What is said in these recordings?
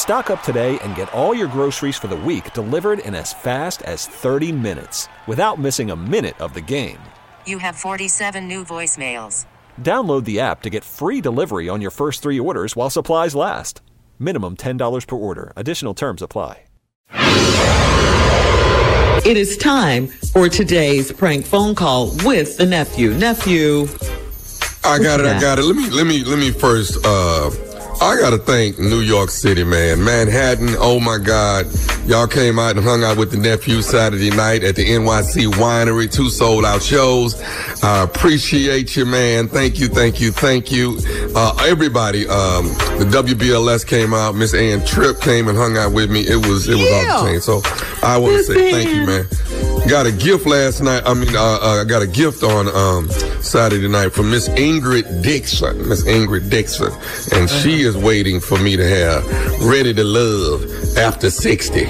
Stock up today and get all your groceries for the week delivered in as fast as 30 minutes without missing a minute of the game. You have 47 new voicemails. Download the app to get free delivery on your first three orders while supplies last. Minimum $10 per order. Additional terms apply. It is time for today's prank phone call with the nephew. Nephew. I got it. I got it. Let me let me let me first. uh I gotta thank New York City, man. Manhattan. Oh my God, y'all came out and hung out with the nephew Saturday night at the NYC Winery. Two sold out shows. I appreciate you, man. Thank you, thank you, thank you. Uh, everybody. Um, the WBLS came out. Miss Ann Tripp came and hung out with me. It was it was Yeah. off the chain. So I want to say thank you, man. Got a gift last night. I mean, uh, uh, I got a gift on um, Saturday night from Miss Ingrid Dixon. Miss Ingrid Dixon, and she is waiting for me to have "Ready to Love" after sixty.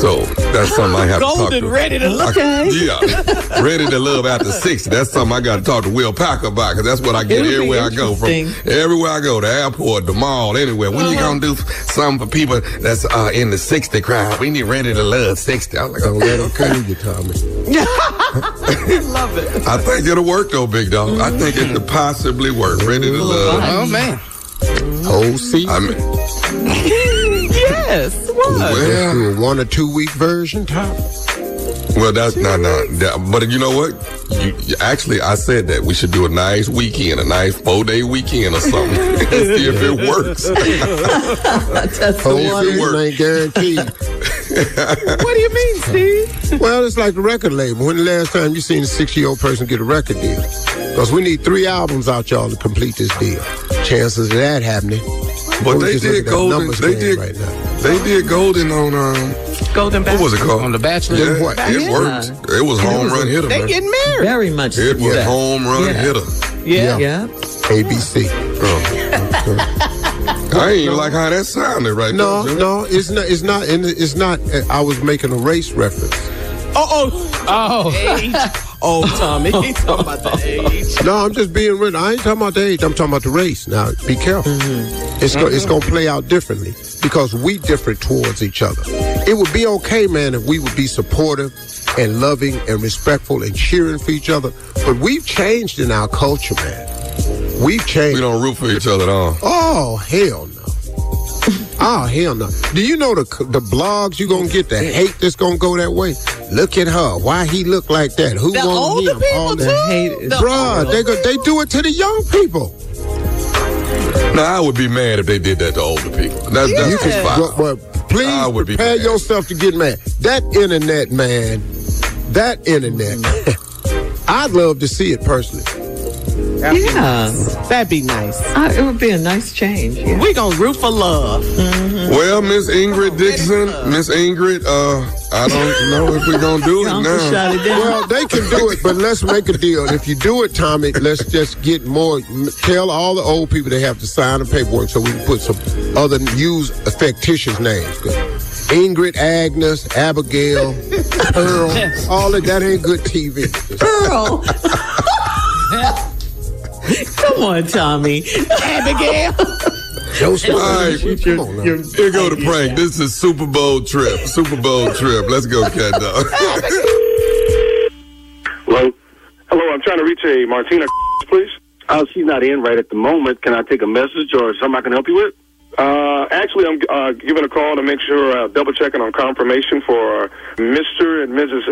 So that's something I have to talk Golden to. Ready to Love. I- yeah, "Ready to Love" after sixty. That's something I got to talk to Will Packer about because that's what I get It'll everywhere I go. From everywhere I go, the airport, the mall, anywhere. When you gonna do something for people that's uh, in the sixty crowd? We need "Ready to Love" sixty. I was like, oh, let them kill you, Tommy. Love it. I think it'll work though, big dog. I think it could possibly work. Ready to love. Oh man. Whole season. I mean, Yes. What? well, do a one or two week version, Tom. well, that's not not. That, but you know what? You, you- actually, I said that we should do a nice weekend, a nice four day weekend or something, and see if it works. That's Whole the oh, one. it works. ain't guaranteed. What do you mean, Steve? well, it's like the record label. When the last time you seen a six year old person get a record deal? Because we need three albums out, y'all, to complete this deal. Chances of that happening. But they did golden. They did. right now. They did golden on um. Golden What was it called? On The Bachelor? Yeah, What? it Yeah. worked. It was home run hitter. They man. getting married. Very much. It was success. home run Yeah. hitter. Yeah. Yeah. ABC. I ain't even like how that sounded right No, there. no, it's not. It's not. It's not. uh, I was making a race reference. Oh, oh. Age. Oh, Tommy. He talking about the age. No, I'm just being real. I ain't talking about the age. I'm talking about the race. Now, be careful. Mm-hmm. It's go, it's mm-hmm. gonna play out differently because we different towards each other. It would be okay, man, if we would be supportive and loving and respectful and cheering for each other. But we've changed in our culture, man. We've changed. We don't root for each other at all. Oh hell no. Oh hell no! Do you know the the blogs you gonna get the hate that's gonna go that way? Look at her. Why he look like that? Who The want older him? people All too? that. Hate is- Bruh, they go, they do it to the young people. Now I would be mad if they did that to older people. That's that's You just can, foul. but, but please I would be prepare mad. yourself to get mad. That internet, man, that internet. I'd love to see it personally. Yeah. That'd be nice. Uh, it would be a nice change. Yeah. We gonna root for love. Well, Miss Ingrid Dixon, Miss Ingrid, uh, I don't know if we're gonna do it Uncle now. it. Well, they can do it, but let's make a deal. If you do it, Tommy, let's just get more. Tell all the old people they have to sign the paperwork so we can put some other use fictitious names. Ingrid, Agnes, Abigail, Pearl, all of that ain't good TV. Girl. Come on, Tommy. Abigail. Those All right, Come on now. here go the prank. This is Super Bowl trip. Super Bowl trip. Let's go, cat dog. Hello? Hello, I'm trying to reach a Martina, please. Oh, she's not in right at the moment. Can I take a message or something I can help you with? Uh, actually, I'm uh, giving a call to make sure, uh, double checking on confirmation for Mr. and Mrs.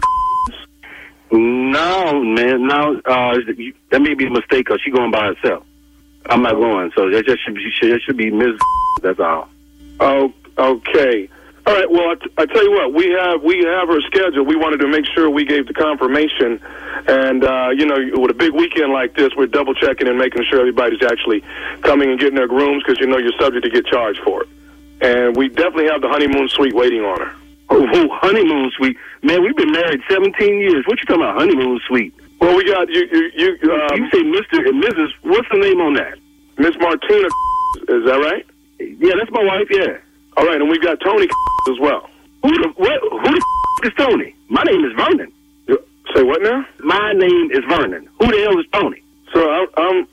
No, man, no, uh, that may be a mistake because she's going by herself. I'm not going. So that just should be, that should be Ms. That's all. Oh, okay. All right. Well, I, t- I tell you what, we have we have her schedule. We wanted to make sure we gave the confirmation, and uh, you know, with a big weekend like this, we're double checking and making sure everybody's actually coming and getting their grooms because you know you're subject to get charged for it. And we definitely have the honeymoon suite waiting on her. Oh, honeymoon suite. Man, we've been married 17 years. What you talking about, honeymoon suite? Well, we got you. You, you, um, you say Mr. and Mrs. What's the name on that? Miss Martina. Is that right? Yeah, that's my wife. Yeah. All right, and we've got Tony as well. Who the what? Who the is Tony? My name is Vernon. Say what now? My name is Vernon. Who the hell is Tony? So I'm. I'm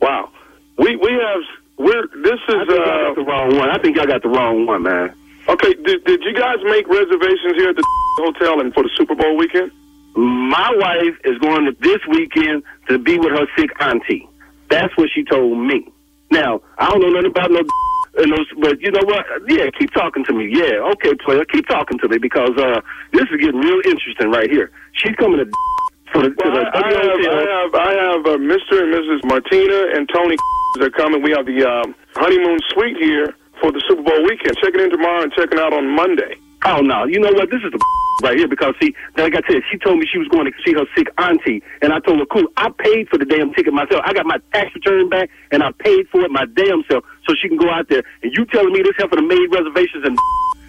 wow. We we have. We're. This is. I think I uh, got the wrong one. I think I got the wrong one, man. Okay. Did Did you guys make reservations here at the hotel and for the Super Bowl weekend? My wife is going to this weekend to be with her sick auntie. That's what she told me. Now I don't know nothing about no. And those, but you know what? Yeah, keep talking to me. Yeah, okay, player, keep talking to me because uh, this is getting real interesting right here. She's coming to for the, Well, I, I have, I have, I have uh, Mr. and Mrs. Martina and Tony They're coming. We have the um, honeymoon suite here for the Super Bowl weekend. Checking in tomorrow and checking out on Monday. Oh no, you know what? This is the right here because see, like I said, she told me she was going to see her sick auntie, and I told her, cool. I paid for the damn ticket myself. I got my tax return back, and I paid for it my damn self, so she can go out there. And you telling me this heifer made reservations and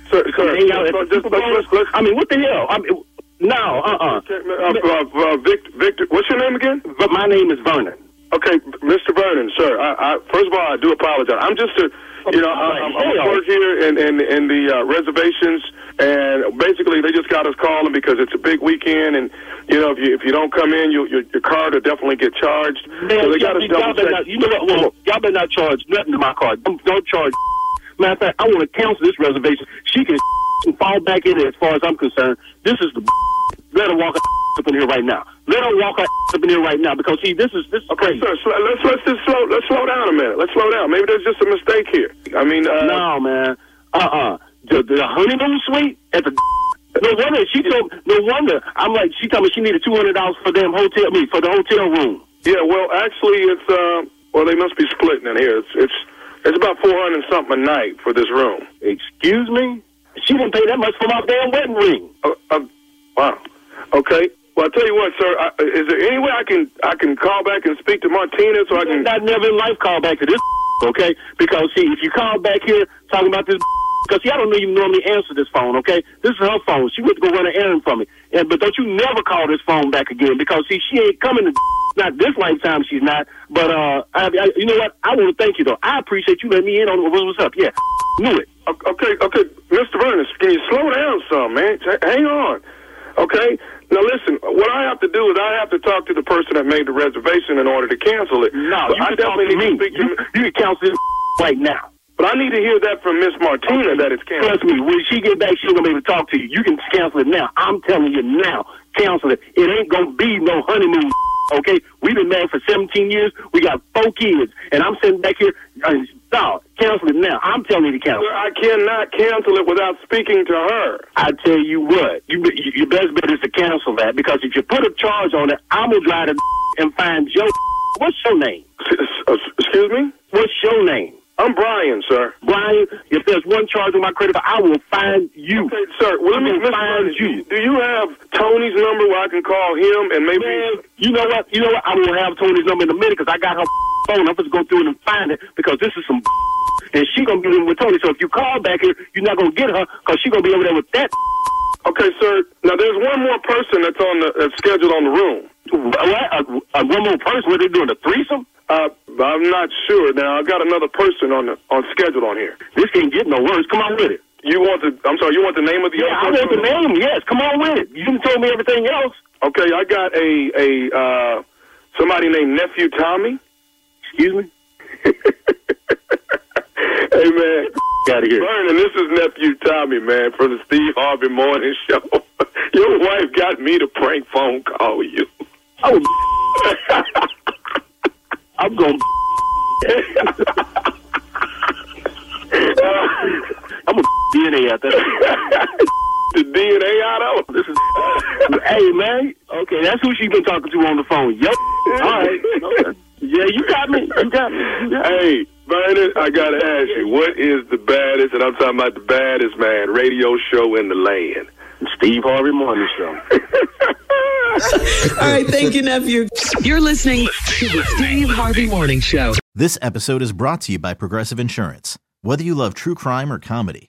Sir, sir, hang out at so the just, Super Bowl? let's, let's, I mean, what the hell? I mean, no, uh, uh Okay, uh, uh, uh, Victor, Victor, what's your name again? But my name is Vernon. Okay, Mr. Vernon, sir. I, I, first of all, I do apologize. I'm just a, you know, I, I'm, I'm at work here in in, in the uh, reservations, and basically they just got us calling because it's a big weekend, and you know, if you if you don't come in, you, your your card will definitely get charged. Man, so they got us double check. not, you know what? Whoa, y'all better not charge nothing to my card. Don't, don't charge. Matter of fact, I want to cancel this reservation. She can fall back in it as far as I'm concerned. This is the. Let her walk up in here right now. Let her walk her up in here right now because see, this is this is Okay, crazy. sir. So let's let's just slow let's slow down a minute. Let's slow down. Maybe there's just a mistake here. I mean, uh, No, man. Uh uh The, the honeymoon suite at the. No wonder she told. No wonder I'm like she told me she needed two hundred dollars for damn hotel. I mean for the hotel room. yeah. Well, actually, it's uh, well, they must be splitting in here. It's it's it's about four hundred something a night for this room. Excuse me. She didn't pay that much for my damn wedding ring. Uh, uh, wow. Okay. Well, I tell you what, sir. I, is there any way I can I can call back and speak to Martina so I can? I never in life call back to this, okay? Because see, if you call back here talking about this, because see, I don't even normally answer this phone, okay? This is her phone. She went to go run an errand for me, and but don't you never call this phone back again because see, she ain't coming to. Not this lifetime, she's not. But uh, I, I, you know what? I want to thank you though. I appreciate you letting me in on what was up. Yeah, knew it. Okay, okay, Mr. Vernon, can you slow down some, man? Hang on. Okay. Now listen, what I have to do is I have to talk to the person that made the reservation in order to cancel it. No, I to definitely me. need to speak to. You, you can cancel this right now. But I need to hear that from Miss Martina that it's canceled. Trust me, when she get back, she's gonna be able to talk to you. You can cancel it now. I'm telling you now, cancel it. It ain't gonna be no honeymoon. Okay, we've been married for 17 years. We got four kids, and I'm sitting back here. Cancel it now. I'm telling you to cancel. Sir, I cannot cancel it without speaking to her. I tell you what, you you- your best bet is to cancel that because if you put a charge on it, I'm gonna drive to and find Joe. What's your name? Excuse me? What's your name? I'm Brian, sir. Brian, if there's one charge on my credit card, I will find you. Okay, sir. Well, let me, find you. Do you have Tony's number I can call him and maybe? Man, you know what? You know what? I will have Tony's number in a minute because I got her phone. I'm supposed to go through it and find it because this is some and she gonna be in with Tony. So if you call back here, you're not gonna get her because she gonna be over there with that. Okay, sir. Now there's one more person that's on the that's scheduled on the room. What? Uh, uh, one more person? What they doing? A threesome? Uh, I'm not sure. Now I've got another person on the on schedule on here. This can't get no worse. Come on with it. You want the? I'm sorry. You want the name of the Yeah, I other want the name. Yes, come on with it. You told me everything else. Okay, I got a a uh, somebody named nephew Tommy. Excuse me. Hey man, Out of here. Vernon, this is nephew Tommy, man, from the Steve Harvey Morning Show. Your wife got me to prank phone call you. Oh, I'm going. I'm a DNA out there. the DNA out of This is. hey man, okay, that's who she been talking to on the phone. Yep. All right. Okay. Yeah, you got me. You got me. You got me. Hey, Vernon, I gotta ask you, what is the baddest, and I'm talking about the baddest man, radio show in the land? Steve Harvey Morning Show. All right, thank you, nephew. You're listening to the Steve Harvey Morning Show. This episode is brought to you by Progressive Insurance. Whether you love true crime or comedy,